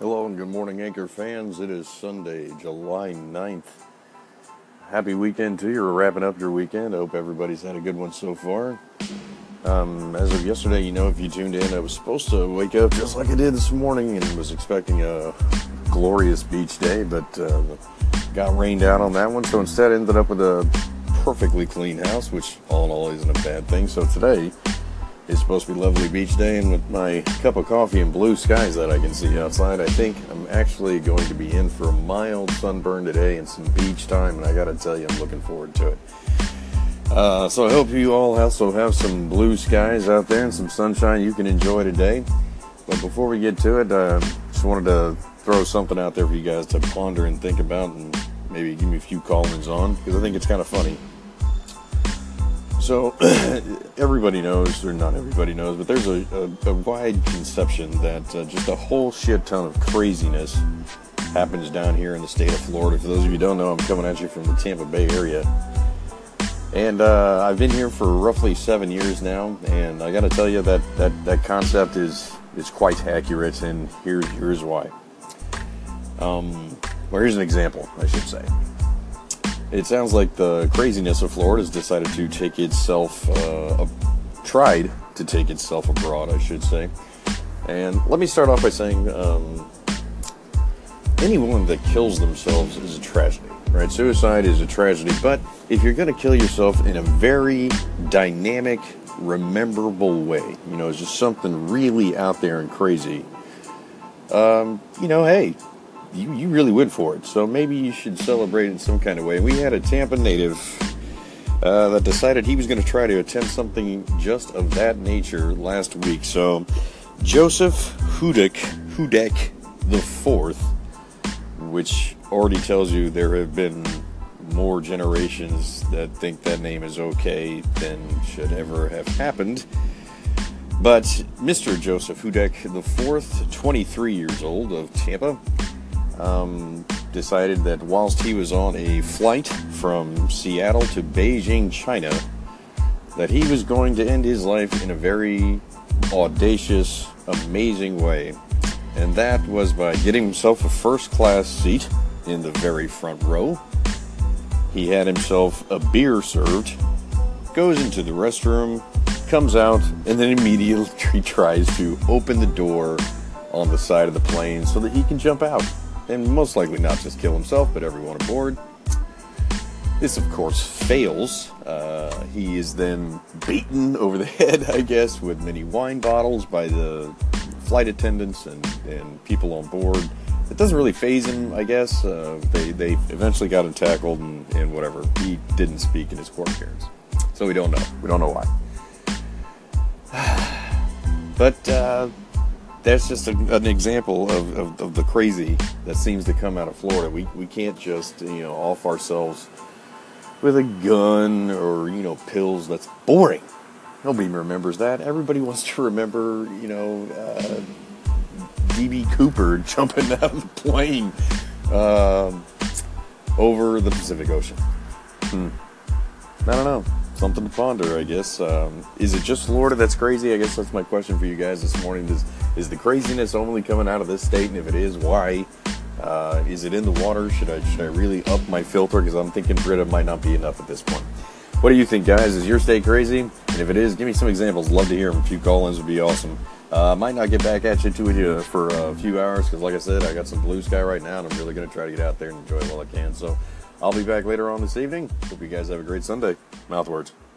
Hello and good morning, Anchor fans. It is Sunday, July 9th. Happy weekend to you. You're wrapping up your weekend. I hope everybody's had a good one so far. Um, as of yesterday, you know, if you tuned in, I was supposed to wake up just like I did this morning and was expecting a glorious beach day, but uh, got rained out on that one. So instead, ended up with a perfectly clean house, which all in all isn't a bad thing. So today, it's supposed to be lovely beach day, and with my cup of coffee and blue skies that I can see outside, I think I'm actually going to be in for a mild sunburn today and some beach time, and I gotta tell you, I'm looking forward to it. Uh, so I hope you all also have some blue skies out there and some sunshine you can enjoy today. But before we get to it, uh, just wanted to throw something out there for you guys to ponder and think about, and maybe give me a few call-ins on because I think it's kind of funny. So, everybody knows, or not everybody knows, but there's a, a, a wide conception that uh, just a whole shit ton of craziness happens down here in the state of Florida. For those of you who don't know, I'm coming at you from the Tampa Bay area. And uh, I've been here for roughly seven years now, and I got to tell you that, that that concept is is quite accurate, and here's here's why. Um, well, here's an example, I should say. It sounds like the craziness of Florida has decided to take itself, uh, tried to take itself abroad, I should say. And let me start off by saying um, anyone that kills themselves is a tragedy, right? Suicide is a tragedy, but if you're going to kill yourself in a very dynamic, rememberable way, you know, it's just something really out there and crazy, um, you know, hey, you, you really went for it. So maybe you should celebrate in some kind of way. We had a Tampa native uh, that decided he was going to try to attempt something just of that nature last week. So Joseph Hudek, Hudek the fourth, which already tells you there have been more generations that think that name is okay than should ever have happened. But Mr. Joseph Hudek the fourth, 23 years old of Tampa, um, decided that whilst he was on a flight from Seattle to Beijing, China, that he was going to end his life in a very audacious, amazing way. And that was by getting himself a first class seat in the very front row. He had himself a beer served, goes into the restroom, comes out, and then immediately tries to open the door on the side of the plane so that he can jump out and most likely not just kill himself, but everyone aboard. This, of course, fails. Uh, he is then beaten over the head, I guess, with many wine bottles by the flight attendants and, and people on board. It doesn't really phase him, I guess. Uh, they, they eventually got him tackled and, and whatever. He didn't speak in his court appearance. So we don't know. We don't know why. but uh, that's just a, an example of, of, of, the crazy that seems to come out of Florida. We, we can't just, you know, off ourselves with a gun or, you know, pills. That's boring. Nobody remembers that. Everybody wants to remember, you know, uh, D.B. Cooper jumping out of the plane um, over the Pacific Ocean. Hmm. I don't know something to ponder, I guess. Um, is it just Florida that's crazy? I guess that's my question for you guys this morning. Is, is the craziness only coming out of this state? And if it is, why? Uh, is it in the water? Should I should I really up my filter? Because I'm thinking Brita might not be enough at this point. What do you think, guys? Is your state crazy? And if it is, give me some examples. Love to hear them. A few call-ins would be awesome. Uh, might not get back at you to you for a few hours because, like I said, I got some blue sky right now, and I'm really going to try to get out there and enjoy it while I can. So I'll be back later on this evening. Hope you guys have a great Sunday. Mouthwords.